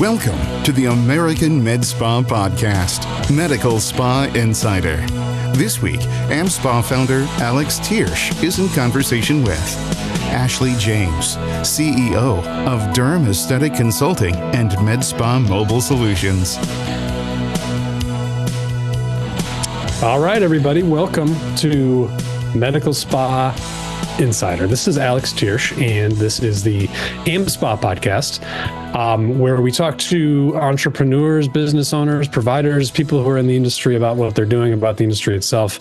Welcome to the American Med Spa Podcast, Medical Spa Insider. This week, AmSpa founder Alex Thiersch is in conversation with Ashley James, CEO of DermAesthetic Consulting and Med Spa Mobile Solutions. All right, everybody, welcome to Medical Spa Insider. This is Alex Thiersch, and this is the AmSpa podcast, um, where we talk to entrepreneurs, business owners, providers, people who are in the industry about what they're doing about the industry itself.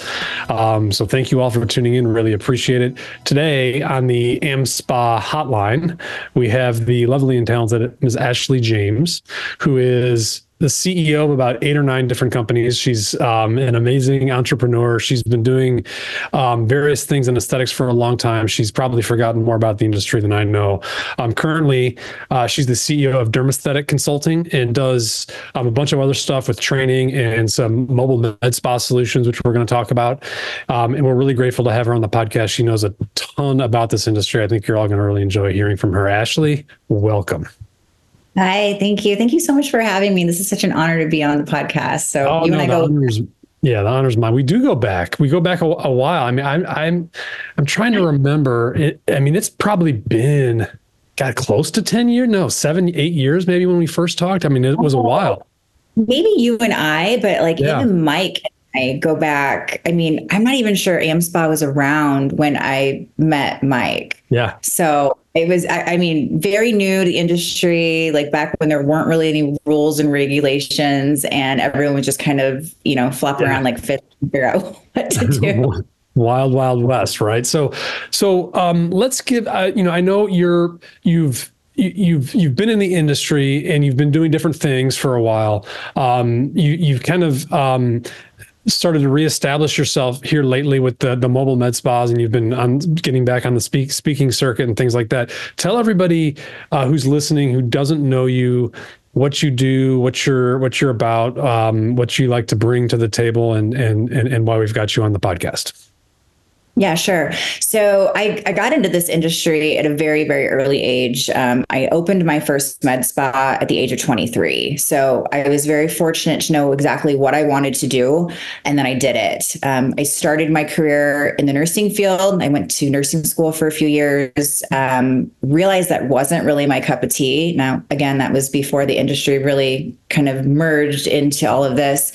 Um, so, thank you all for tuning in. Really appreciate it. Today on the AmSpa hotline, we have the lovely and talented Ms. Ashley James, who is the CEO of about eight or nine different companies. She's um, an amazing entrepreneur. She's been doing um, various things in aesthetics for a long time. She's probably forgotten more about the industry than I know. Um, currently, uh, she's the CEO of DermAesthetic Consulting and does um, a bunch of other stuff with training and some mobile med spa solutions, which we're going to talk about. Um, and we're really grateful to have her on the podcast. She knows a ton about this industry. I think you're all going to really enjoy hearing from her. Ashley, welcome. Hi, thank you. Thank you so much for having me. This is such an honor to be on the podcast. So oh, you no, and I go. Honors, yeah, the honor's mine. We do go back. We go back a, a while. I mean, I'm I'm I'm trying to remember. It, I mean, it's probably been got close to ten years. No, seven, eight years maybe when we first talked. I mean, it was a oh, while. Maybe you and I, but like yeah. even Mike I go back. I mean, I'm not even sure AmSpa was around when I met Mike. Yeah. So it was, I, I, mean, very new to the industry, like back when there weren't really any rules and regulations, and everyone was just kind of, you know, flopping yeah. around like fish and figure out what to do. wild wild west right so so um let's give uh, you know i know you're you've you've you've been in the industry and you've been doing different things for a while. Um, you you've kind of um, started to reestablish yourself here lately with the the mobile med spas, and you've been on getting back on the speak speaking circuit and things like that. Tell everybody uh, who's listening who doesn't know you what you do, what you're what you're about, um, what you like to bring to the table, and and and and why we've got you on the podcast. Yeah, sure. So I, I got into this industry at a very, very early age. Um, I opened my first med spa at the age of 23. So I was very fortunate to know exactly what I wanted to do. And then I did it. Um, I started my career in the nursing field. I went to nursing school for a few years, um, realized that wasn't really my cup of tea. Now, again, that was before the industry really kind of merged into all of this.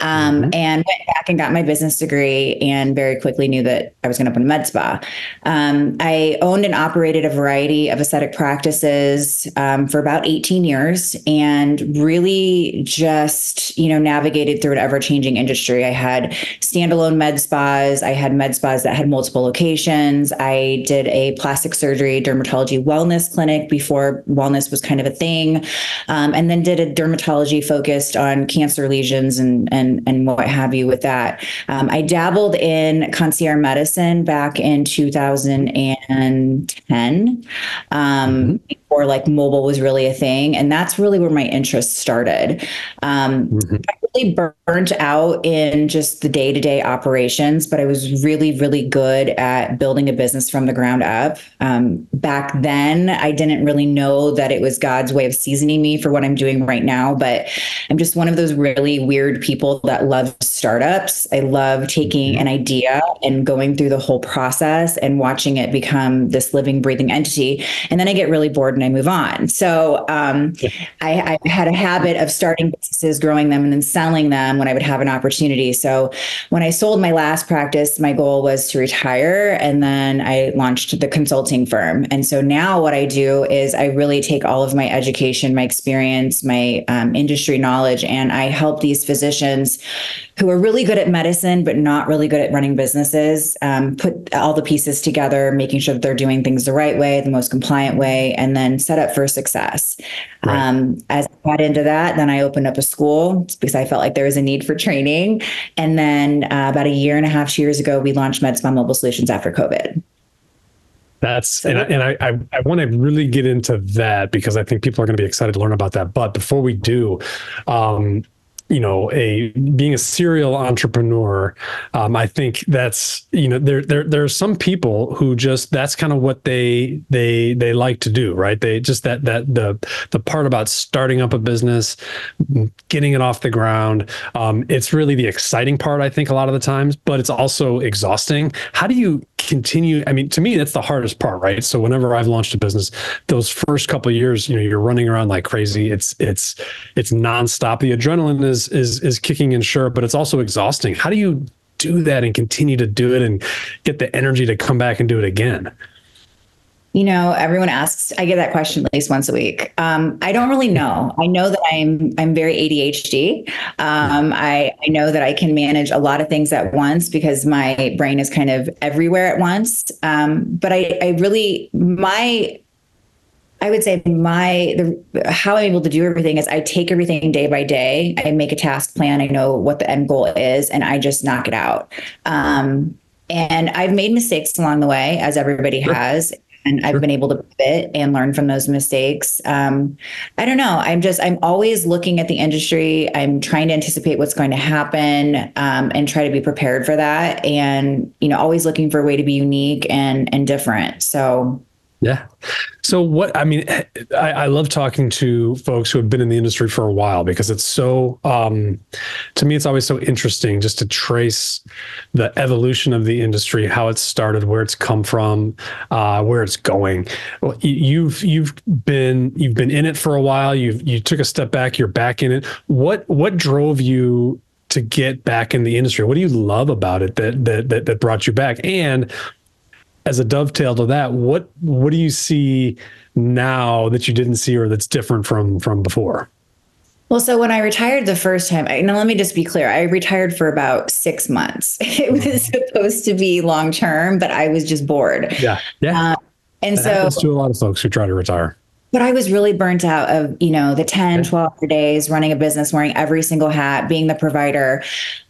Um, mm-hmm. And went back and got my business degree and very quickly knew that I was going to open a med spa. Um, I owned and operated a variety of aesthetic practices um, for about 18 years and really just, you know, navigated through an ever changing industry. I had standalone med spas, I had med spas that had multiple locations. I did a plastic surgery dermatology wellness clinic before wellness was kind of a thing, um, and then did a dermatology focused on cancer lesions and, and, and what have you with that. Um, I dabbled in concierge medicine medicine back in 2010 um, mm-hmm. Before like mobile was really a thing. And that's really where my interest started. Um, mm-hmm. I really burnt out in just the day to day operations, but I was really, really good at building a business from the ground up. Um, back then, I didn't really know that it was God's way of seasoning me for what I'm doing right now, but I'm just one of those really weird people that love startups. I love taking mm-hmm. an idea and going through the whole process and watching it become this living, breathing entity. And then I get really bored and I move on. So um, I, I had a habit of starting businesses, growing them, and then selling them when I would have an opportunity. So when I sold my last practice, my goal was to retire. And then I launched the consulting firm. And so now what I do is I really take all of my education, my experience, my um, industry knowledge, and I help these physicians who are really good at medicine, but not really good at running businesses, um, put all the pieces together, making sure that they're doing things the right way, the most compliant way, and then set up for success. Right. Um, as I got into that, then I opened up a school because I felt like there was a need for training. And then uh, about a year and a half, two years ago, we launched MedSpa Mobile Solutions after COVID. That's so, and, I, and I, I, I want to really get into that because I think people are going to be excited to learn about that. But before we do, um, you know a being a serial entrepreneur um, i think that's you know there there there are some people who just that's kind of what they they they like to do right? They just that that the the part about starting up a business getting it off the ground um, it's really the exciting part i think a lot of the times but it's also exhausting. How do you continue i mean to me that's the hardest part right? So whenever i've launched a business those first couple years you know you're running around like crazy. It's it's it's nonstop. The adrenaline is is is is kicking in sure, but it's also exhausting. How do you do that and continue to do it and get the energy to come back and do it again? You know, everyone asks. I get that question at least once a week. Um, I don't really know. I know that I'm I'm very ADHD. Um, I I know that I can manage a lot of things at once because my brain is kind of everywhere at once. Um, but I I really my I would say my the how I'm able to do everything is I take everything day by day. I make a task plan. I know what the end goal is, and I just knock it out. Um, and I've made mistakes along the way, as everybody has, and I've been able to pivot and learn from those mistakes. Um, I don't know. I'm just I'm always looking at the industry. I'm trying to anticipate what's going to happen um, and try to be prepared for that. And you know, always looking for a way to be unique and and different. So yeah. So what I mean, I, I, love talking to folks who have been in the industry for a while because it's so um, to me it's always so interesting just to trace the evolution of the industry, how it started, where it's come from, uh, where it's going. Well, you've you've been you've been in it for a while. You've you took a step back. You're back in it. What what drove you to get back in the industry? What do you love about it that that that, that brought you back? And as a dovetail to that, what what do you see now that you didn't see or that's different from from before? Well, so when I retired the first time, I, now let me just be clear. I retired for about six months. It was mm-hmm. supposed to be long term, but I was just bored. Yeah, yeah. Um, and that so happens to a lot of folks who try to retire. But I was really burnt out of, you know, the 10, 12 days running a business, wearing every single hat, being the provider.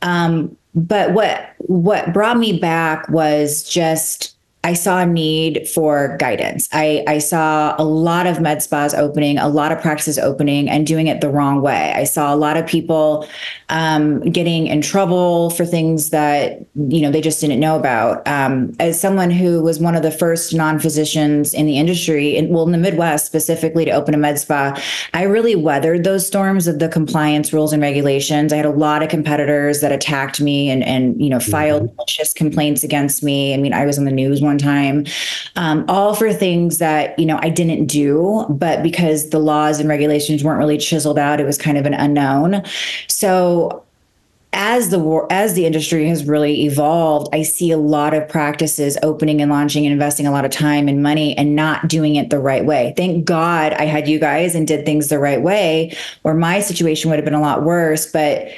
Um, but what what brought me back was just I saw a need for guidance. I, I saw a lot of med spas opening, a lot of practices opening and doing it the wrong way. I saw a lot of people um, getting in trouble for things that, you know, they just didn't know about. Um, as someone who was one of the first non-physicians in the industry, in, well, in the Midwest specifically to open a med spa, I really weathered those storms of the compliance rules and regulations. I had a lot of competitors that attacked me and, and you know, filed mm-hmm. malicious complaints against me. I mean, I was on the news one time, um, all for things that, you know, I didn't do, but because the laws and regulations weren't really chiseled out, it was kind of an unknown. So as the war as the industry has really evolved i see a lot of practices opening and launching and investing a lot of time and money and not doing it the right way thank god i had you guys and did things the right way or my situation would have been a lot worse but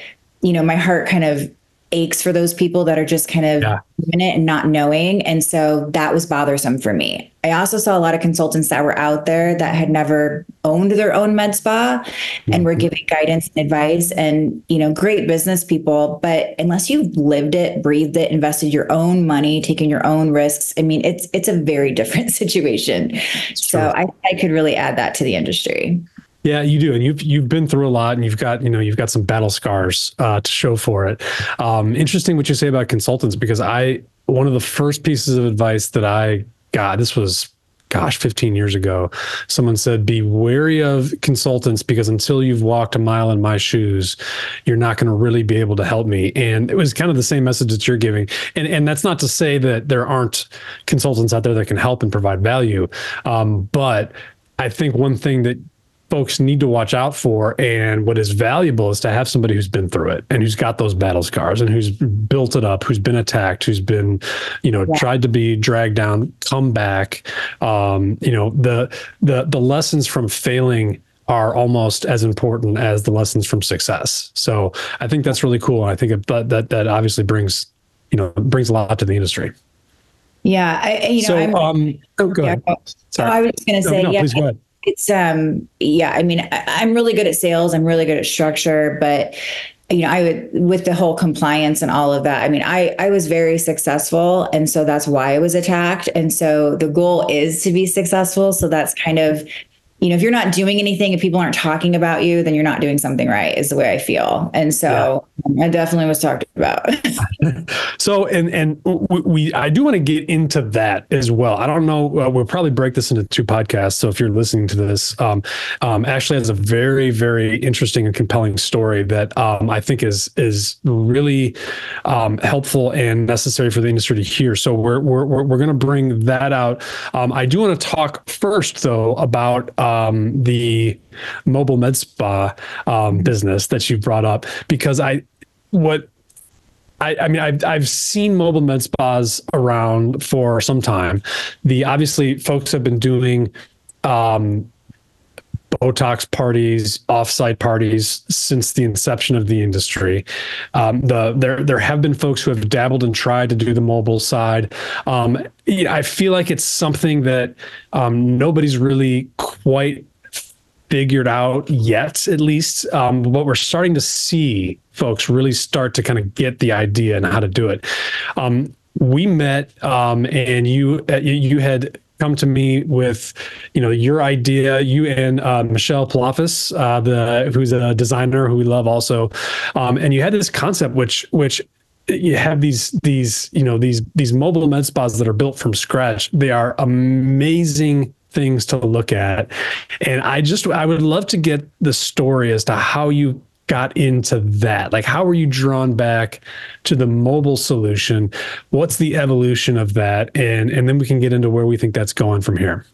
you know my heart kind of aches for those people that are just kind of yeah. in it and not knowing. And so that was bothersome for me. I also saw a lot of consultants that were out there that had never owned their own med spa mm-hmm. and were mm-hmm. giving guidance and advice and, you know, great business people. But unless you've lived it, breathed it, invested your own money, taken your own risks, I mean, it's it's a very different situation. so I, I could really add that to the industry. Yeah, you do, and you've you've been through a lot, and you've got you know you've got some battle scars uh, to show for it. Um, interesting what you say about consultants because I one of the first pieces of advice that I got this was gosh 15 years ago someone said be wary of consultants because until you've walked a mile in my shoes you're not going to really be able to help me and it was kind of the same message that you're giving and and that's not to say that there aren't consultants out there that can help and provide value um, but I think one thing that folks need to watch out for. And what is valuable is to have somebody who's been through it and who's got those battle scars and who's built it up, who's been attacked, who's been, you know, yeah. tried to be dragged down, come back. Um, you know, the the the lessons from failing are almost as important as the lessons from success. So I think that's really cool. And I think that that that obviously brings, you know, brings a lot to the industry. Yeah, I, you know, so, I'm, um, oh, go yeah, ahead. Sorry. Oh, I was going to say, no, no, yeah, it's um yeah, I mean I, I'm really good at sales, I'm really good at structure, but you know, I would with the whole compliance and all of that. I mean, I I was very successful, and so that's why I was attacked. And so the goal is to be successful. So that's kind of you know, if you're not doing anything, if people aren't talking about you, then you're not doing something right, is the way I feel. And so yeah. I definitely was talked about. so, and, and we, I do want to get into that as well. I don't know, uh, we'll probably break this into two podcasts. So if you're listening to this, um, um, Ashley has a very, very interesting and compelling story that um, I think is, is really um, helpful and necessary for the industry to hear. So we're, we're, we're, we're going to bring that out. Um, I do want to talk first, though, about um, the mobile med spa um, business that you brought up because I what I, I, mean, I've, I've seen mobile med spas around for some time. The obviously folks have been doing um, Botox parties, offsite parties since the inception of the industry. Um, the there there have been folks who have dabbled and tried to do the mobile side. Um, I feel like it's something that um, nobody's really quite figured out yet, at least. Um, but we're starting to see folks really start to kind of get the idea and how to do it. Um, we met, um, and you uh, you had come to me with, you know, your idea. You and uh, Michelle Pelafas, uh, the who's a designer who we love also, um, and you had this concept which which you have these these you know these these mobile med spas that are built from scratch. They are amazing things to look at, and I just I would love to get the story as to how you got into that? Like, how were you drawn back to the mobile solution? What's the evolution of that? And and then we can get into where we think that's going from here.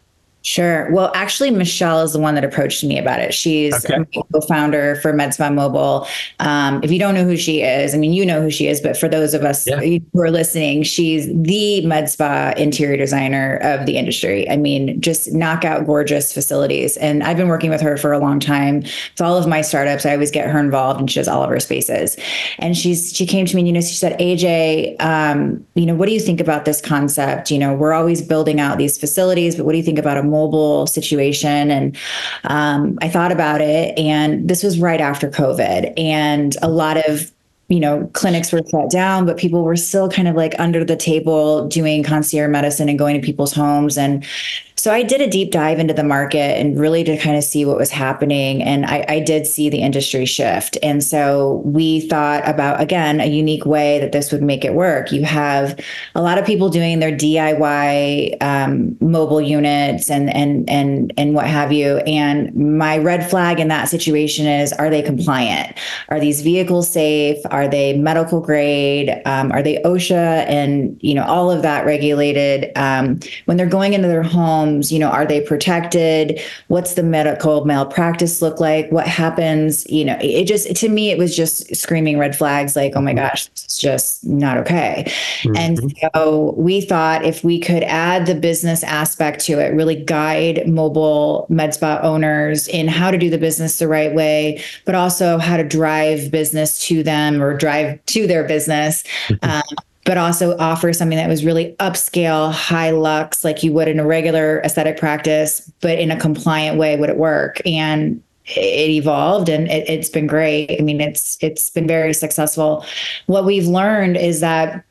Sure. Well, actually, Michelle is the one that approached me about it. She's okay. a co-founder for MedSpa Mobile. Um, if you don't know who she is, I mean, you know who she is, but for those of us yeah. who are listening, she's the MedSpa interior designer of the industry. I mean, just knockout gorgeous facilities. And I've been working with her for a long time. It's all of my startups. I always get her involved, and she does all of her spaces. And she's she came to me, and you know, she said, AJ, um, you know, what do you think about this concept? You know, we're always building out these facilities, but what do you think about a mobile situation. And um, I thought about it, and this was right after COVID, and a lot of you know, clinics were shut down, but people were still kind of like under the table doing concierge medicine and going to people's homes. And so I did a deep dive into the market and really to kind of see what was happening. And I, I, did see the industry shift. And so we thought about, again, a unique way that this would make it work. You have a lot of people doing their DIY um, mobile units and, and, and, and what have you. And my red flag in that situation is, are they compliant? Are these vehicles safe? Are they medical grade? Um, are they OSHA and, you know, all of that regulated? Um, when they're going into their home, you know are they protected what's the medical malpractice look like what happens you know it just to me it was just screaming red flags like oh my mm-hmm. gosh it's just not okay mm-hmm. and so we thought if we could add the business aspect to it really guide mobile med spa owners in how to do the business the right way but also how to drive business to them or drive to their business mm-hmm. um, but also offer something that was really upscale, high lux, like you would in a regular aesthetic practice, but in a compliant way would it work? And it evolved and it, it's been great. I mean, it's it's been very successful. What we've learned is that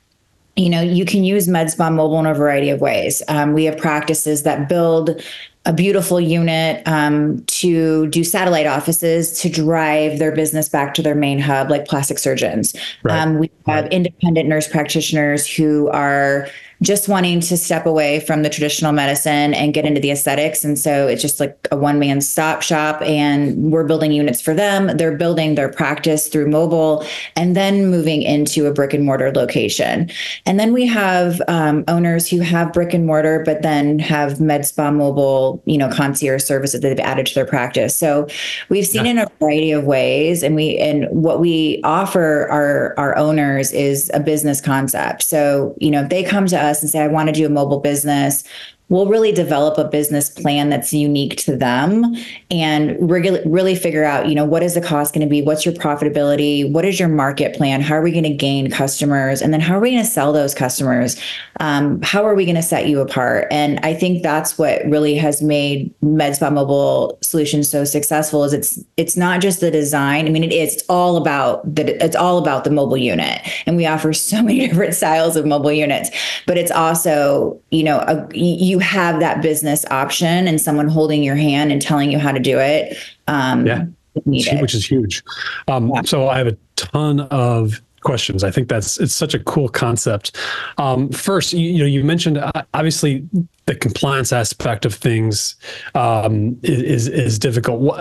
you know you can use MedSpa mobile in a variety of ways. Um, we have practices that build a beautiful unit um, to do satellite offices to drive their business back to their main hub, like plastic surgeons. Right. Um, we have right. independent nurse practitioners who are just wanting to step away from the traditional medicine and get into the aesthetics. And so it's just like a one man stop shop, and we're building units for them. They're building their practice through mobile and then moving into a brick and mortar location. And then we have um, owners who have brick and mortar, but then have med spa mobile, you know, concierge services that they've added to their practice. So we've seen yeah. in a variety of ways. And we, and what we offer our, our owners is a business concept. So, you know, if they come to us, and say, I want to do a mobile business we'll really develop a business plan that's unique to them and really, really figure out, you know, what is the cost going to be? What's your profitability? What is your market plan? How are we going to gain customers? And then how are we going to sell those customers? Um, how are we going to set you apart? And I think that's what really has made MedSpa Mobile Solutions so successful is it's it's not just the design. I mean, it's all about the it's all about the mobile unit. And we offer so many different styles of mobile units, but it's also, you know, a, you you have that business option and someone holding your hand and telling you how to do it. Um, yeah, which is huge. Um, yeah. So I have a ton of questions. I think that's it's such a cool concept. Um, first, you, you, know, you mentioned uh, obviously the compliance aspect of things um, is is difficult.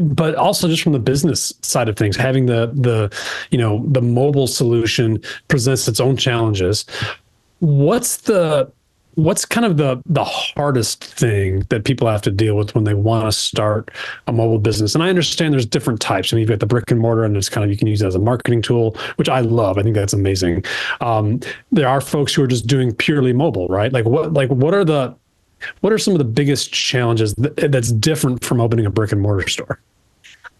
But also just from the business side of things, having the the you know the mobile solution presents its own challenges. What's the what's kind of the the hardest thing that people have to deal with when they want to start a mobile business? And i understand there's different types. I mean you've got the brick and mortar and it's kind of you can use it as a marketing tool which i love. I think that's amazing. Um, there are folks who are just doing purely mobile right? Like what like what are the what are some of the biggest challenges that, that's different from opening a brick and mortar store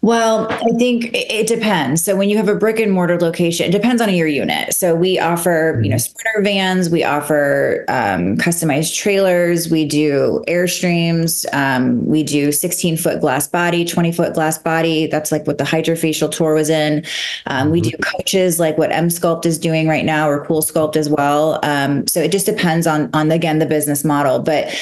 well, I think it depends. So when you have a brick and mortar location, it depends on your unit. So we offer, you know, mm-hmm. sprinter vans, we offer um, customized trailers, we do airstreams, um, we do 16 foot glass body, 20 foot glass body. That's like what the HydraFacial tour was in. Um, we mm-hmm. do coaches like what M Emsculpt is doing right now, or Cool Sculpt as well. Um, so it just depends on on again the business model. But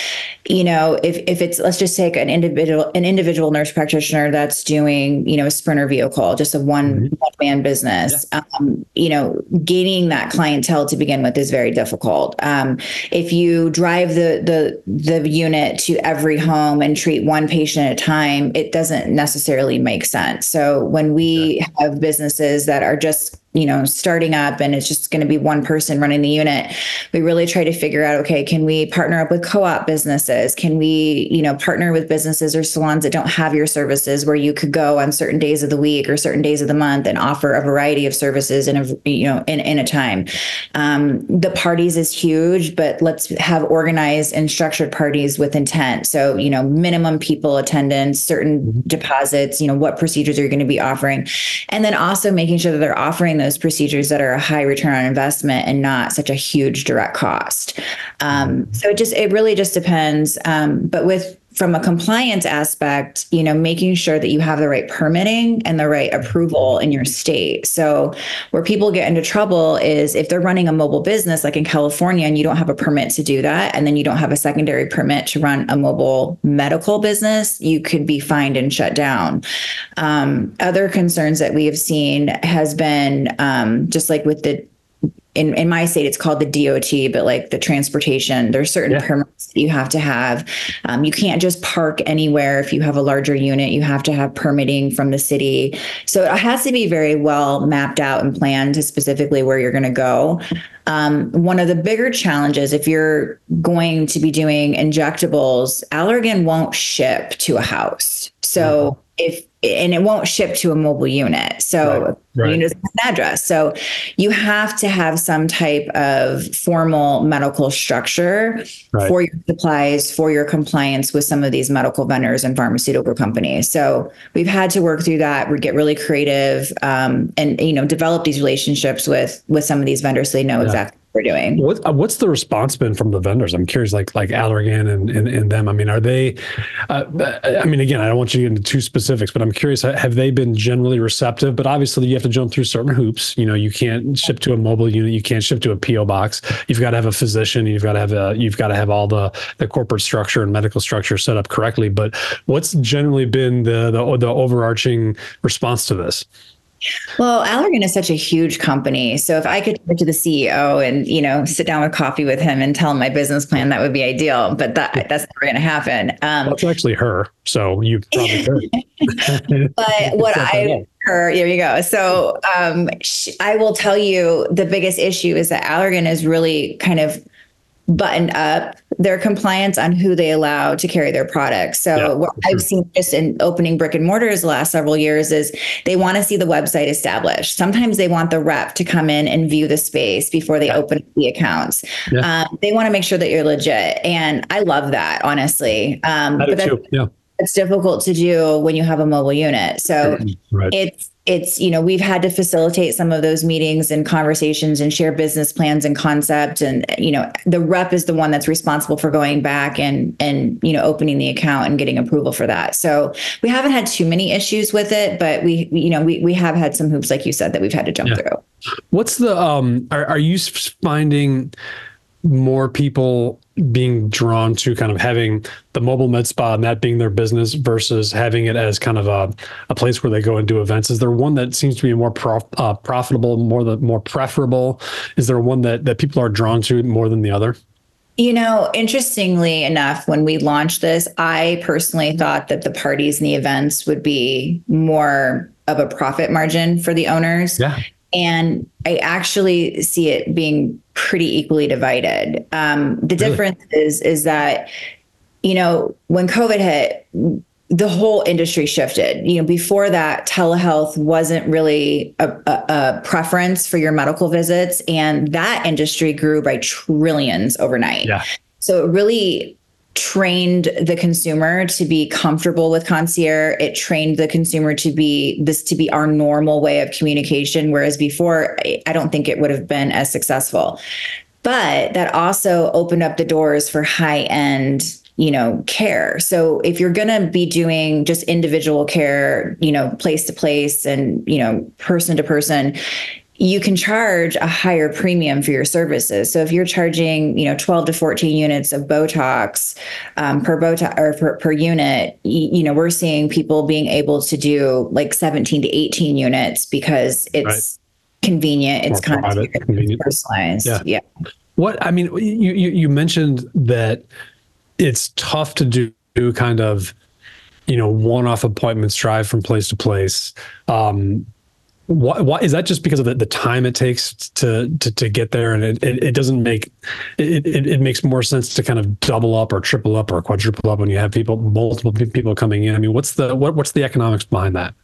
you know, if if it's let's just take an individual an individual nurse practitioner that's doing you know, a sprinter vehicle, just a one mm-hmm. man business, yeah. um, you know, gaining that clientele to begin with is very difficult. Um, if you drive the the the unit to every home and treat one patient at a time, it doesn't necessarily make sense. So when we yeah. have businesses that are just you know starting up and it's just going to be one person running the unit. We really try to figure out okay can we partner up with co-op businesses? Can we you know partner with businesses or salons that don't have your services where you could go on certain days of the week or certain days of the month and offer a variety of services in a you know in, in a time? Um, the parties is huge but let's have organized and structured parties with intent. So you know minimum people attendance certain mm-hmm. deposits you know what procedures are you going to be offering? And then also making sure that they're offering those procedures that are a high return on investment and not such a huge direct cost. Um, so it just it really just depends. Um, but with from a compliance aspect, you know, making sure that you have the right permitting and the right approval in your state. So, where people get into trouble is if they're running a mobile business, like in California, and you don't have a permit to do that, and then you don't have a secondary permit to run a mobile medical business, you could be fined and shut down. Um, other concerns that we have seen has been um, just like with the in, in my state, it's called the DOT, but like the transportation, there's certain yeah. permits that you have to have. Um, you can't just park anywhere if you have a larger unit. You have to have permitting from the city. So it has to be very well mapped out and planned to specifically where you're going to go. Um, one of the bigger challenges, if you're going to be doing injectables, Allergan won't ship to a house. So mm-hmm. if and it won't ship to a mobile unit. So right, right. an address. So you have to have some type of formal medical structure right. for your supplies, for your compliance with some of these medical vendors and pharmaceutical companies. So we've had to work through that. We get really creative um, and you know develop these relationships with with some of these vendors so they know yeah. exactly we're doing. What uh, what's the response been from the vendors? I'm curious, like like Allergan and and, and them. I mean, are they? Uh, I mean, again, I don't want you to get into too specifics, but I'm curious. Have they been generally receptive? But obviously, you have to jump through certain hoops. You know, you can't ship to a mobile unit. You can't ship to a PO box. You've got to have a physician. You've got to have a. You've got to have all the the corporate structure and medical structure set up correctly. But what's generally been the the, the overarching response to this? Well, Allergan is such a huge company. So if I could talk to the CEO and, you know, sit down with coffee with him and tell him my business plan, that would be ideal. But that that's never going to happen. Um, well, it's actually her. So you probably could. but what I her, there you go. So um, I will tell you the biggest issue is that Allergan is really kind of buttoned up their compliance on who they allow to carry their products. So yeah, what I've seen just in opening brick and mortars the last several years is they want to see the website established. Sometimes they want the rep to come in and view the space before they yeah. open the accounts. Yeah. Um, they want to make sure that you're legit, and I love that honestly. Um, but that's, yeah. it's difficult to do when you have a mobile unit. So right. it's it's you know we've had to facilitate some of those meetings and conversations and share business plans and concept. And you know the rep is the one that's responsible for going back and and you know opening the account and getting approval for that. So we haven't had too many issues with it but we you know we we have had some hoops like you said that we've had to jump yeah. through. What's the um are, are you finding more people being drawn to kind of having the mobile med spa and that being their business versus having it as kind of a, a place where they go and do events? Is there one that seems to be more prof, uh, profitable, more the more preferable? Is there one that that people are drawn to more than the other? You know, interestingly enough, when we launched this, I personally thought that the parties and the events would be more of a profit margin for the owners. Yeah. And I actually see it being pretty equally divided. Um, the really? difference is is that, you know, when COVID hit, the whole industry shifted. You know, before that, telehealth wasn't really a, a, a, preference for your medical visits, and that industry grew by trillions overnight. Yeah. So it really trained the consumer to be comfortable with concierge. It trained the consumer to be this to be our normal way of communication, whereas before, I don't think it would have been as successful. But that also opened up the doors for high end you know care so if you're going to be doing just individual care you know place to place and you know person to person you can charge a higher premium for your services. So if you're charging, you know, 12 to 14 units of Botox um, per Botox or per, per unit, you, you, know, we're seeing people being able to do like 17 to 18 units because it's right. convenient. It's More kind private, of convenient. personalized. Yeah. yeah. What I mean, you, you you mentioned that it's tough to do kind of you know one-off appointments drive from place to place um why, why is that just because of the, the time it takes to, to to get there? And it, it, it doesn't make it, it, it makes more sense to kind of double up or triple up or quadruple up when you have people multiple people coming in. I mean what's the what, what's the economics behind that?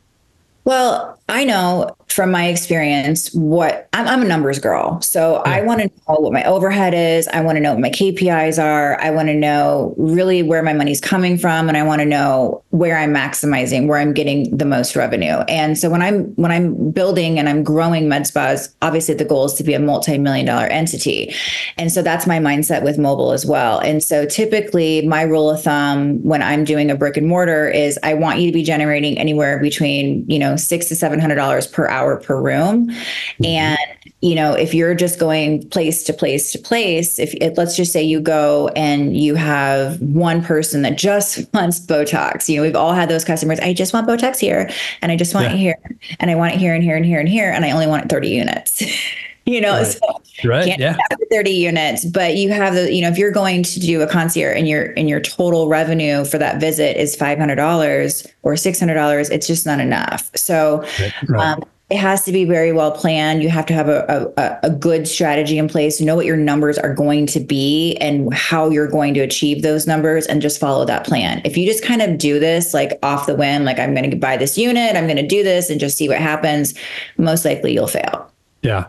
Well, I know from my experience what I'm, I'm a numbers girl. So yeah. I want to know what my overhead is. I want to know what my KPIs are. I want to know really where my money's coming from. And I want to know where I'm maximizing, where I'm getting the most revenue. And so when I'm when I'm building and I'm growing med spas, obviously the goal is to be a multi-million dollar entity. And so that's my mindset with mobile as well. And so typically my rule of thumb when I'm doing a brick and mortar is I want you to be generating anywhere between, you know, six to seven hundred dollars per hour per room. Mm-hmm. And you know, if you're just going place to place to place, if it, let's just say you go and you have one person that just wants Botox, you know, we've all had those customers. I just want Botox here, and I just want yeah. it here, and I want it here and here and here and here, and I only want 30 units. you know, right. so right. yeah. 30 units, but you have the, you know, if you're going to do a concierge and your and your total revenue for that visit is $500 or $600, it's just not enough. So right. um, it has to be very well planned. You have to have a, a, a good strategy in place, know what your numbers are going to be and how you're going to achieve those numbers and just follow that plan. If you just kind of do this like off the whim, like I'm going to buy this unit, I'm going to do this and just see what happens, most likely you'll fail. Yeah.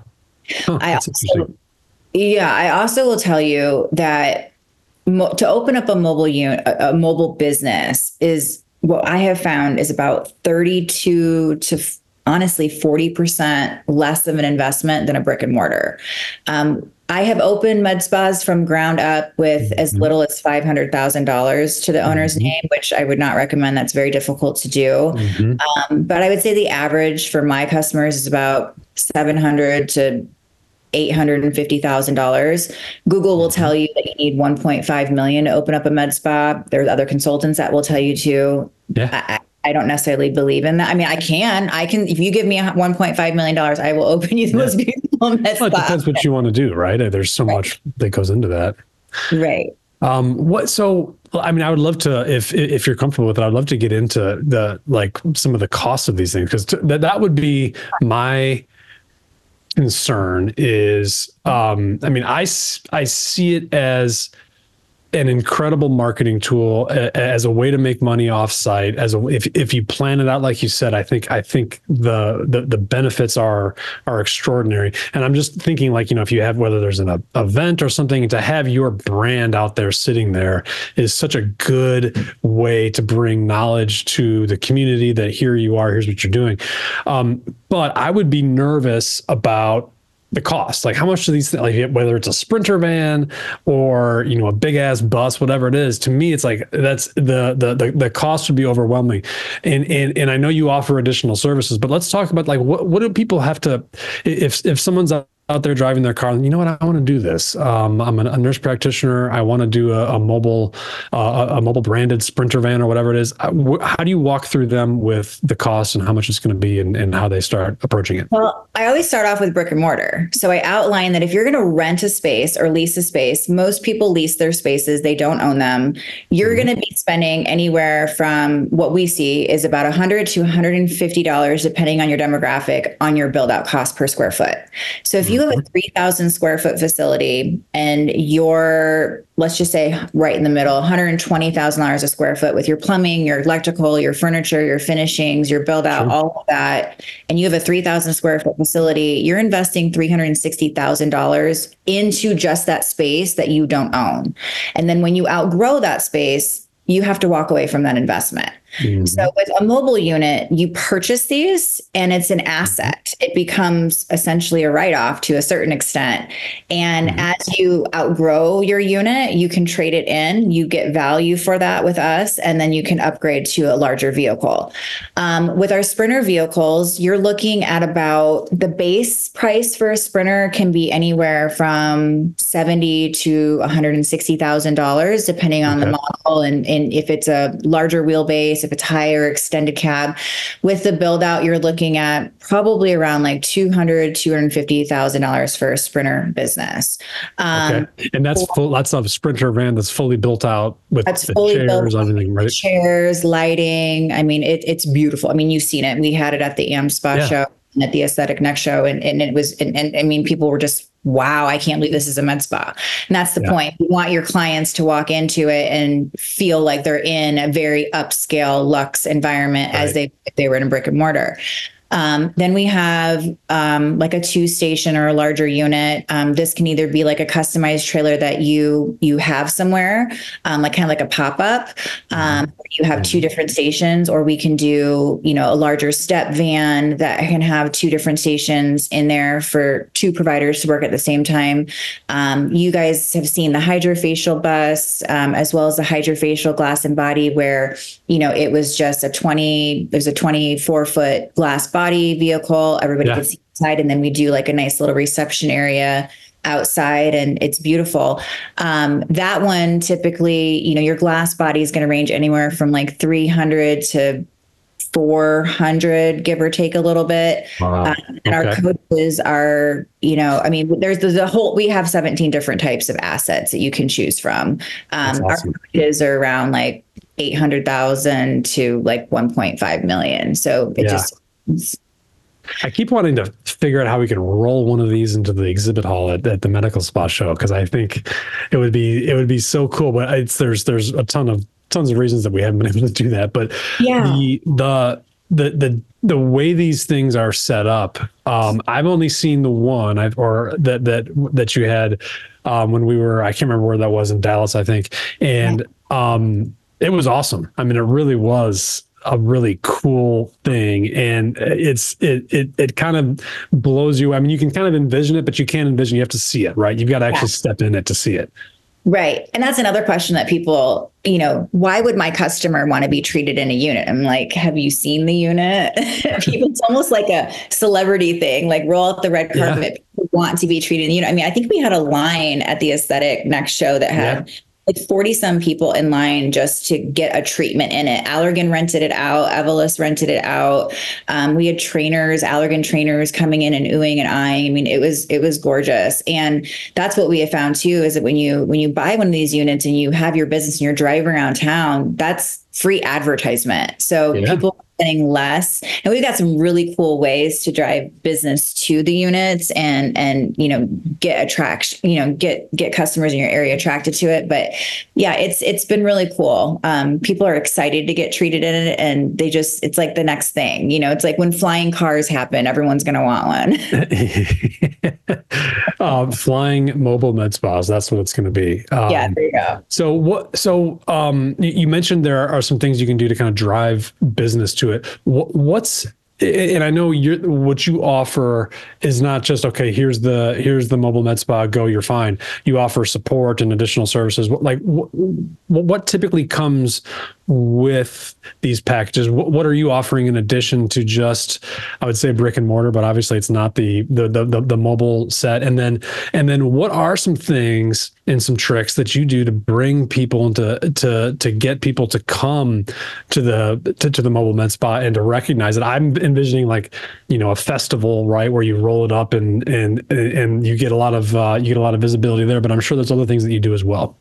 Huh, I also, yeah, I also will tell you that mo- to open up a mobile unit, a, a mobile business is what I have found is about 32 to honestly 40% less of an investment than a brick and mortar. Um, I have opened med spas from ground up with as mm-hmm. little as $500,000 to the owner's mm-hmm. name, which I would not recommend. That's very difficult to do. Mm-hmm. Um, but I would say the average for my customers is about 700 to $850,000. Google will tell you that you need 1.5 million to open up a med spa. There's other consultants that will tell you to. Yeah. I, I don't necessarily believe in that. I mean, I can, I can, if you give me 1.5 million dollars, I will open you the yeah. most beautiful med well, It depends what you want to do, right? There's so right. much that goes into that. Right. Um, what, so, I mean, I would love to, if, if you're comfortable with it, I'd love to get into the, like some of the costs of these things, because that, that would be my, concern is um, i mean I, I see it as an incredible marketing tool as a way to make money offsite. As a, if if you plan it out like you said, I think I think the the, the benefits are are extraordinary. And I'm just thinking like you know if you have whether there's an event or something to have your brand out there sitting there is such a good way to bring knowledge to the community that here you are, here's what you're doing. Um, but I would be nervous about the cost? Like how much do these like whether it's a sprinter van or you know a big ass bus whatever it is to me it's like that's the the the, the cost would be overwhelming. And and and i know you offer additional services but let's talk about like what what do people have to if if someone's out there driving their car and you know what? I want to do this. Um, i'm a nurse practitioner. I want to do a, a mobile uh, a mobile branded sprinter van or whatever it is. How do you walk through them with the cost and how much it's going to be and, and how they start approaching it? Well i always start off with brick and mortar. So i outline that if you're going to rent a space or lease a space most people lease their spaces. They don't own them. You're mm-hmm. going to be spending anywhere from what we see is about 100 to 150 dollars depending on your demographic on your build out cost per square foot. So if you you have a mm-hmm. 3,000 square foot facility and you're, let's just say right in the middle, $120,000 a square foot with your plumbing, your electrical, your furniture, your finishings, your build out, sure. all of that, and you have a 3,000 square foot facility, you're investing $360,000 into just that space that you don't own. And then when you outgrow that space, you have to walk away from that investment. Mm-hmm. So with a mobile unit, you purchase these and it's an asset. It becomes essentially a write-off to a certain extent. And mm-hmm. as you outgrow your unit, you can trade it in, you get value for that with us, and then you can upgrade to a larger vehicle. Um, with our Sprinter vehicles, you're looking at about the base price for a Sprinter can be anywhere from seventy to one hundred and sixty thousand dollars, depending on okay. the model and, and if it's a larger wheelbase if it's higher extended cab. With the build out, you're looking at probably around like $200, $250,000 for a Sprinter business. Um, okay. And that's full, that's a Sprinter van that's fully built out with that's the chairs, everything, right? Chairs, lighting. I mean, it, it's beautiful. I mean, you've seen it. We had it at the AmSpa yeah. show at the Aesthetic Next show, and, and it was, and, and I mean, people were just wow, I can't believe this is a med spa. And that's the yeah. point. You want your clients to walk into it and feel like they're in a very upscale luxe environment right. as they if they were in a brick and mortar. Um, then we have um, like a two station or a larger unit. Um, this can either be like a customized trailer that you you have somewhere, um, like kind of like a pop up. Um, mm-hmm. you have two different stations, or we can do you know a larger step van that can have two different stations in there for two providers to work at the same time. Um, you guys have seen the HydraFacial bus as well as the HydraFacial glass and body, where you know it was just a twenty. There's a twenty four foot glass body vehicle. Everybody yeah. can see inside, and then we do like a nice little reception area outside and it's beautiful. Um, that one typically, you know, your glass body is going to range anywhere from like 300 to 400, give or take a little bit. Wow. Um, and okay. our coaches are, you know, I mean, there's, there's a whole, we have 17 different types of assets that you can choose from. Um, awesome. Our coaches are around like 800,000 to like 1.5 million. So it yeah. just, I keep wanting to figure out how we can roll one of these into the exhibit hall at, at the medical spa show because I think it would be it would be so cool. But it's there's there's a ton of tons of reasons that we haven't been able to do that. But yeah. the the the the the way these things are set up, um, I've only seen the one I've, or that that that you had um, when we were I can't remember where that was in Dallas I think, and um, it was awesome. I mean, it really was a really cool thing. And it's it it it kind of blows you. I mean you can kind of envision it but you can't envision you have to see it right? You've got to actually yeah. step in it to see it. Right. And that's another question that people you know why would my customer want to be treated in a unit? I'm like have you seen the unit? People it's almost like a celebrity thing like roll out the red carpet yeah. want to be treated in the unit. I mean i think we had a line at the aesthetic next show that had yeah like 40 some people in line just to get a treatment in it. Allergan rented it out. Evolus rented it out. Um, we had trainers, Allergan trainers coming in and oohing and eyeing. I mean, it was, it was gorgeous. And that's what we have found too, is that when you, when you buy one of these units and you have your business and you're driving around town, that's free advertisement. So yeah. people spending less. And we've got some really cool ways to drive business to the units and and you know get attraction you know get get customers in your area attracted to it. But yeah it's it's been really cool. Um, people are excited to get treated in it and they just it's like the next thing you know it's like when flying cars happen everyone's going to want one. Uh, flying mobile med spas that's what it's going to be. Um, yeah there you go. so what so um, you mentioned there are some things you can do to kind of drive business to it. What's and I know what you offer is not just okay. Here's the here's the mobile med spa. Go, you're fine. You offer support and additional services. Like what, what typically comes with these packages? What, are you offering in addition to just, I would say brick and mortar, but obviously it's not the, the the the, mobile set. And then and then what are some things and some tricks that you do to bring people into to to get people to come to the to, to the mobile med spa and to recognize it? I'm envisioning like you know a festival, right, where you roll it up and and and you get a lot of uh, you get a lot of visibility there. But I'm sure there's other things that you do as well.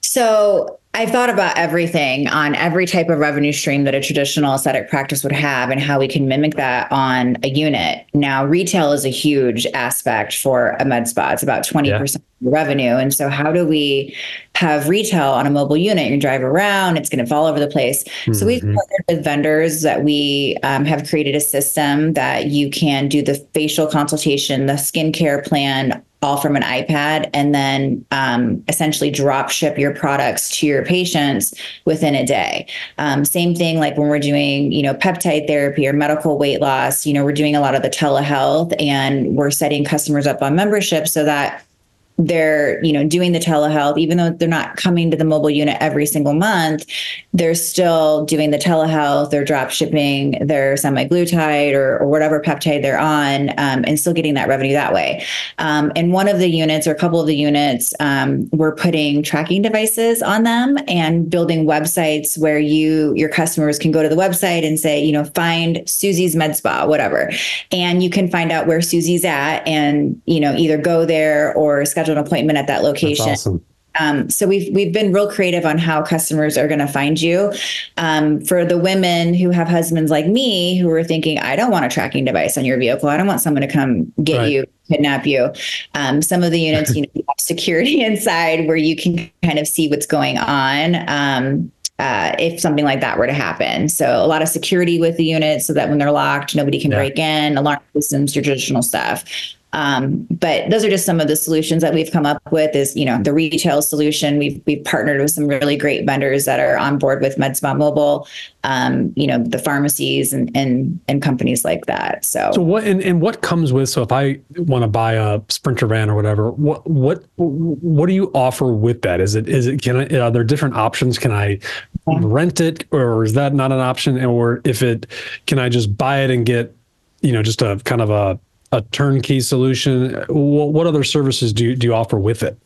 So I've thought about everything on every type of revenue stream that a traditional aesthetic practice would have and how we can mimic that on a unit. Now, retail is a huge aspect for a med spa. It's about 20% yeah. revenue. And so, how do we have retail on a mobile unit? You can drive around, it's going to fall over the place. Mm-hmm. So, we've mm-hmm. partnered with vendors that we um, have created a system that you can do the facial consultation, the skincare plan all from an iPad and then um, essentially drop ship your products to your patients within a day. Um, same thing like when we're doing, you know, peptide therapy or medical weight loss, you know, we're doing a lot of the telehealth and we're setting customers up on membership so that they're you know doing the telehealth even though they're not coming to the mobile unit every single month they're still doing the telehealth they're drop shipping their semaglutide or, or whatever peptide they're on um, and still getting that revenue that way. Um, and one of the units or a couple of the units um, we're putting tracking devices on them and building websites where you your customers can go to the website and say you know find susie's med spa whatever. And you can find out where susie's at and you know either go there or schedule schedule an appointment at that location. Awesome. Um, so we've we've been real creative on how customers are going to find you. Um, for the women who have husbands like me who are thinking, I don't want a tracking device on your vehicle. I don't want someone to come get right. you, kidnap you. Um, some of the units, you know, have security inside where you can kind of see what's going on. Um, uh, if something like that were to happen. So a lot of security with the units so that when they're locked, nobody can yeah. break in, alarm systems, your traditional stuff. Um, but those are just some of the solutions that we've come up with is, you know, the retail solution. We've, we've partnered with some really great vendors that are on board with MedSpa Mobile, um, you know, the pharmacies and, and, and companies like that. So, so what, and, and what comes with, so if I want to buy a Sprinter van or whatever, what, what, what do you offer with that? Is it, is it, can I, are there different options? Can I rent it or is that not an option? Or if it, can I just buy it and get, you know, just a kind of a a turnkey solution? What, what other services do you, do you offer with it?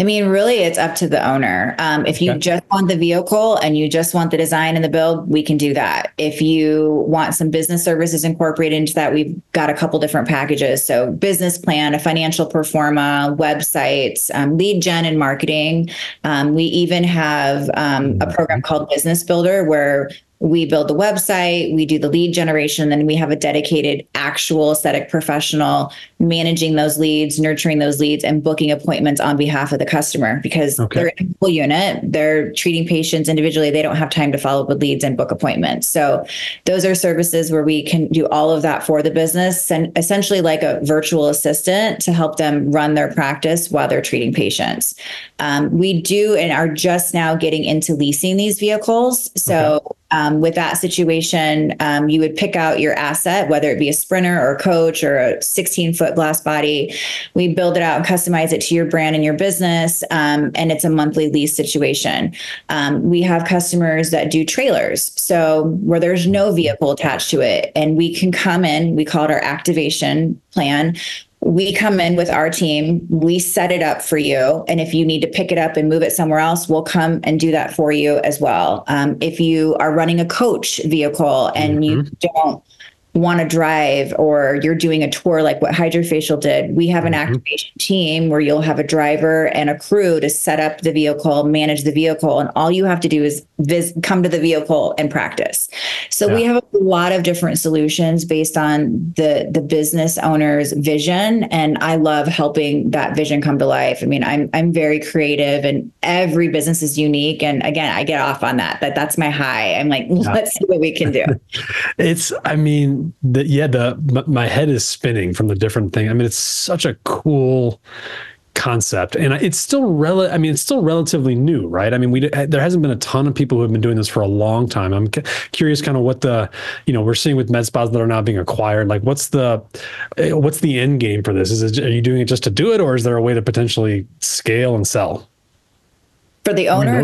I mean, really, it's up to the owner. Um, if you okay. just want the vehicle and you just want the design and the build, we can do that. If you want some business services incorporated into that, we've got a couple different packages. So, business plan, a financial pro forma, websites, um, lead gen and marketing. Um, we even have um, a program called Business Builder where we build the website, we do the lead generation, then we have a dedicated actual aesthetic professional managing those leads, nurturing those leads, and booking appointments on behalf of the customer because okay. they're in a full unit. They're treating patients individually. They don't have time to follow up with leads and book appointments. So those are services where we can do all of that for the business and essentially like a virtual assistant to help them run their practice while they're treating patients. Um, we do and are just now getting into leasing these vehicles. So okay. Um, with that situation, um, you would pick out your asset, whether it be a sprinter or a coach or a 16 foot glass body. We build it out and customize it to your brand and your business. Um, and it's a monthly lease situation. Um, we have customers that do trailers. So where there's no vehicle attached to it, and we can come in, we call it our activation plan we come in with our team, we set it up for you. And if you need to pick it up and move it somewhere else, we'll come and do that for you as well. Um, if you are running a coach vehicle and mm-hmm. you don't want to drive or you're doing a tour like what HydraFacial did, we have an mm-hmm. activation team where you'll have a driver and a crew to set up the vehicle, manage the vehicle, and all you have to do is vis- come to the vehicle and practice. So yeah. we have a lot of different solutions based on the the business owner's vision, and I love helping that vision come to life. I mean, I'm I'm very creative, and every business is unique. And again, I get off on that. That that's my high. I'm like, yeah. let's see what we can do. it's, I mean the yeah the my head is spinning from the different thing. I mean, it's such a cool concept. And it's still rel i mean it's still relatively new right? I mean we there hasn't been a ton of people who have been doing this for a long time. I'm curious kind of what the you know we're seeing with med spas that are now being acquired like what's the eh, what's the end game for this? Is it, are you doing it just to do it or is there a way to potentially scale and sell? For the owner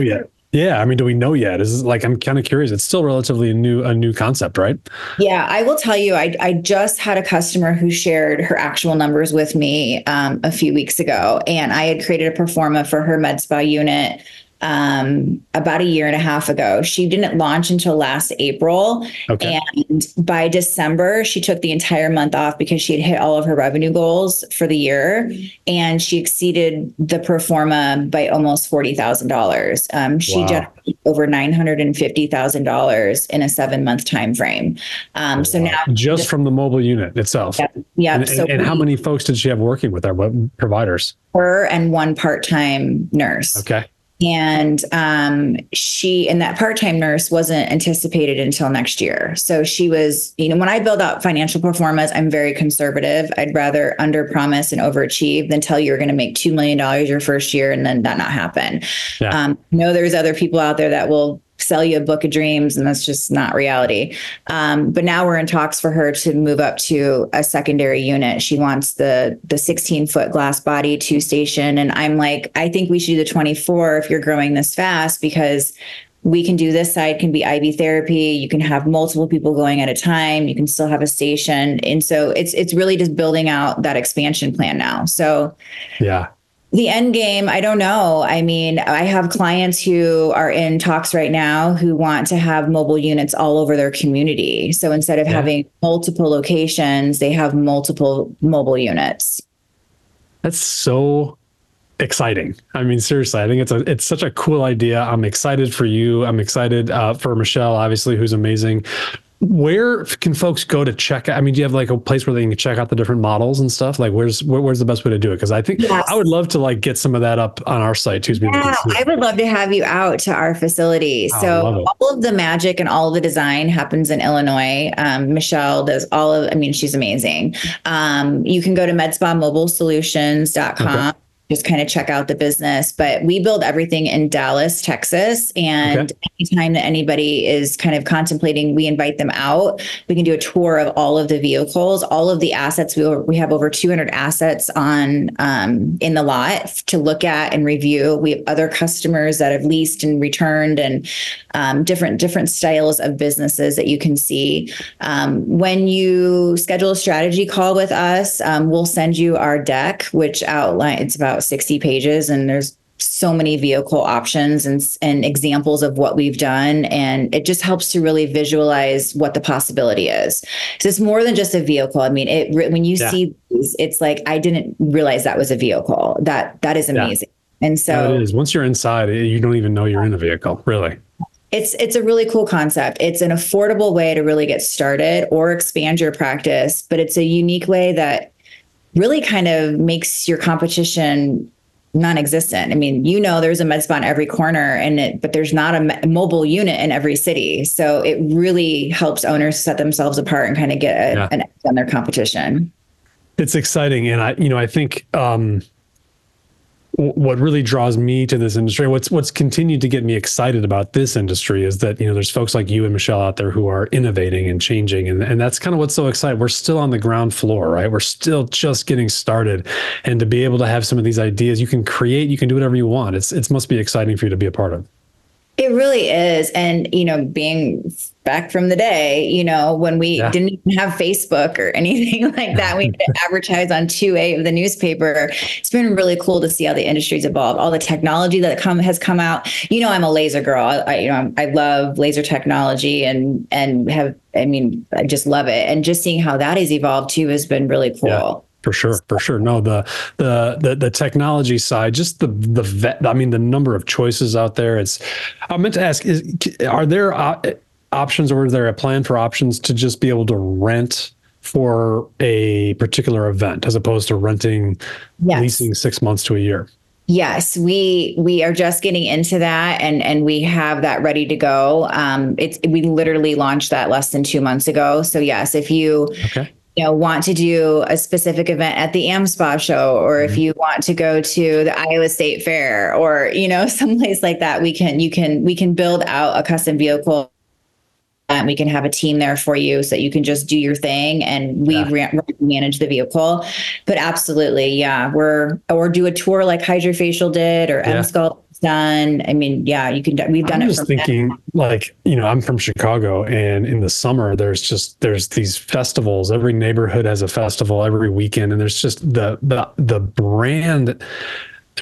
Yeah, I mean, do we know yet? Is like I'm kind of curious. It's still relatively a new a new concept, right? Yeah, I will tell you. I I just had a customer who shared her actual numbers with me um, a few weeks ago, and I had created a pro forma for her med spa unit um, about a year and a half ago. She didn't launch until last April. Okay. And by December, she took the entire month off because she had hit all of her revenue goals for the year. And she exceeded the pro forma by almost $40,000. Um, she wow. generated over $950,000 in a seven month time frame. Um, so wow. now just from the mobile unit itself. Yeah. yeah. And, so and, and how many folks did she have working with her? What providers? Her and one part time nurse. Okay and um, she and that part-time nurse wasn't anticipated until next year. So she was you know when i build out financial performance i'm very conservative. I'd rather under promise and overachieve than tell you you're going to make $2 million your first year and then that not happen. Yeah. um, know there's other people out there that will sell you a book of dreams and that's just not reality um, but now we're in talks for her to move up to a secondary unit she wants the the 16 foot glass body two station and i'm like i think we should do the 24 if you're growing this fast because we can do this side can be IV therapy. You can have multiple people going at a time. You can still have a station. And so it's it's really just building out that expansion plan now. So yeah, the end game, I don't know. I mean, I have clients who are in talks right now who want to have mobile units all over their community. So instead of yeah. having multiple locations, they have multiple mobile units. That's so exciting. I mean, seriously, I think it's a it's such a cool idea. I'm excited for you. I'm excited uh, for Michelle, obviously, who's amazing where can folks go to check out? I mean, do you have like a place where they can check out the different models and stuff? Like, where's where, where's the best way to do it? Because I think yes. I would love to like get some of that up on our site too. yeah, I would love to have you out to our facility. Oh, so all of the magic and all the design happens in Illinois. Um, Michelle does all of. I mean, she's amazing. Um, you can go to medspamobile.solutions.com. Okay just kind of check out the business. But we build everything in Dallas, Texas. And okay. anytime that anybody is kind of contemplating, we invite them out. We can do a tour of all of the vehicles, all of the assets. We, we have over 200 assets on um, in the lot to look at and review. We have other customers that have leased and returned and um, different different styles of businesses that you can see. Um, when you schedule a strategy call with us, um, we'll send you our deck, which outlines it's about 60 pages and there's so many vehicle options and, and examples of what we've done. And it just helps to really visualize what the possibility is. So it's more than just a vehicle. I mean, it when you yeah. see these, it's like I didn't realize that was a vehicle. That that is amazing. Yeah. And so yeah, it is. Once you're inside, eh, you don't even know you're in a vehicle, really. It's it's a really cool concept. It's an affordable way to really get started or expand your practice, but it's a unique way that really kind of makes your competition non-existent. I mean, you know, there's a med spa in every corner, and it, but there's not a mobile unit in every city. So it really helps owners set themselves apart and kind of get a, yeah. an edge on their competition. It's exciting, and I, you know, I think um, what really draws me to this industry, what's what's continued to get me excited about this industry is that you know there's folks like you and Michelle out there who are innovating and changing, and and that's kind of what's so exciting. We're still on the ground floor, right? We're still just getting started, and to be able to have some of these ideas, you can create, you can do whatever you want. It's it must be exciting for you to be a part of. It really is. And, you know, being back from the day, you know, when we yeah. didn't even have Facebook or anything like that, we could advertise on 2A of the newspaper. It's been really cool to see how the industry's evolved, all the technology that come has come out. You know, I'm a laser girl. I, I you know, I love laser technology and, and have, I mean, I just love it. And just seeing how that has evolved too has been really cool. Yeah. For sure, for sure. No, the the the the technology side, just the the vet. I mean, the number of choices out there. It's. I meant to ask: Is are there uh, options, or is there a plan for options to just be able to rent for a particular event, as opposed to renting, yes. leasing six months to a year? Yes, we we are just getting into that, and and we have that ready to go. Um, it's we literally launched that less than two months ago. So yes, if you okay you know want to do a specific event at the AmSpa show or mm-hmm. if you want to go to the Iowa State Fair or you know someplace like that we can you can we can build out a custom vehicle We can have a team there for you so that you can just do your thing and we Yeah. manage the vehicle. But absolutely, yeah, we're or do a tour like HydraFacial did or Yeah. M Skull done. I mean, yeah, you can. We've done I'm it. just thinking, like, you know, I'm from Chicago, and in the summer, there's just there's these festivals. Every neighborhood has a festival every weekend, and there's just the the the brand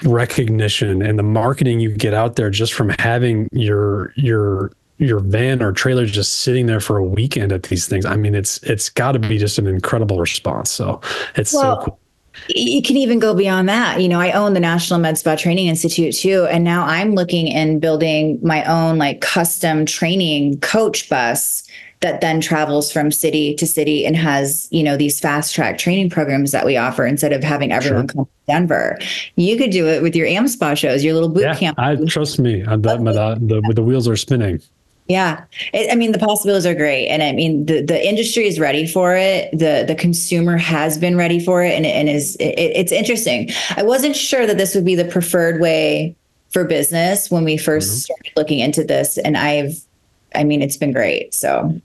recognition and the marketing you get out there just from having your your your van or trailer just sitting there for a weekend at these things. I mean, it's it's got to be just an incredible response. So it's Well, so cool. you can even go beyond that. You know, I own the National Med Spa Training Institute too. And now I'm looking and building my own like custom training coach bus that then travels from city to city and has, you know, these fast track training programs that we offer instead of having everyone come to Denver. You could do it with your AmSpa shows, your little boot Yeah, camp. I trust me. I, the, the, the, the wheels are spinning. Yeah, it, I mean the possibilities are great, and I mean the the industry is ready for it. the The consumer has been ready for it, and and is it, it's interesting. I wasn't sure that this would be the preferred way for business when we 1st mm-hmm. started looking into this, and I've, I mean, it's been great. So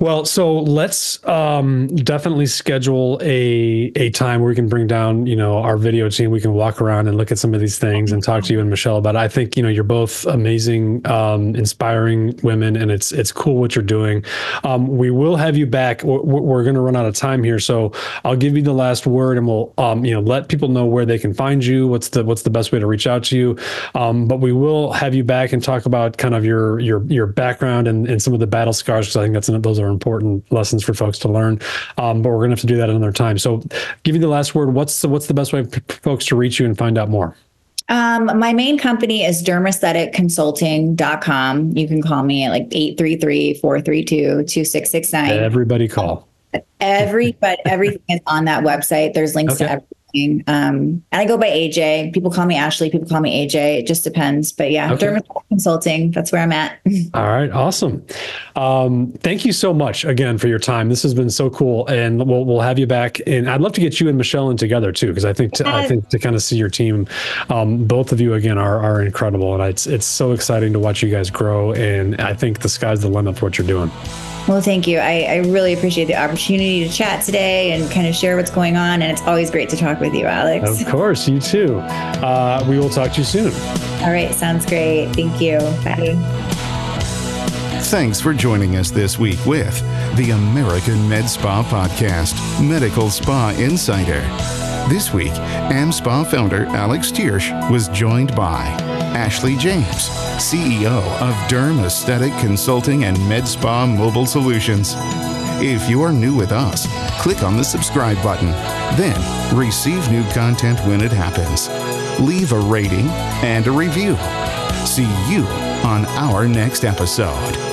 Well, so let's um, definitely schedule a a time where we can bring down, you know, our video team. We can walk around and look at some of these things and talk to you and Michelle about. It. I think you know you're both amazing, um, inspiring women, and it's it's cool what you're doing. Um, we will have you back. We're, we're going to run out of time here, so I'll give you the last word, and we'll um, you know let people know where they can find you. What's the what's the best way to reach out to you? Um, but we will have you back and talk about kind of your your your background and, and some of the battle scars because I think that's those are important lessons for folks to learn. Um, but we're gonna have to do that another time. So, give you the last word. What's the, what's the best way for folks to reach you and find out more? Um, my main company is dermaestheticconsulting.com. You can call me at like 833-432-2669. Everybody call. Every but everything is on that website. There's links Okay. to everything. Um, and I go by AJ. People call me Ashley. People call me AJ. It just depends. But yeah, Okay. dermatology consulting. That's where I'm at. All right, awesome. Um, thank you so much again for your time. This has been so cool, and we'll we'll have you back. And I'd love to get you and Michelle in together too, because I think to, I think to kind of see your team, um, both of you again are are incredible, and it's it's so exciting to watch you guys grow. And I think the sky's the limit for what you're doing. Well, thank you. I, I really appreciate the opportunity to chat today and kind of share what's going on. And it's always great to talk with you, Alex. Of course, you too. Uh, we will talk to you soon. All right, sounds great. Thank you. Bye. Thanks for joining us this week with the American Med Spa Podcast, Medical Spa Insider. This week, AmSpa founder Alex Thiersch was joined by Ashley James, CEO of DermAesthetic Consulting and MedSpa Mobile Solutions. If you are new with us, click on the subscribe button. Then receive new content when it happens. Leave a rating and a review. See you on our next episode.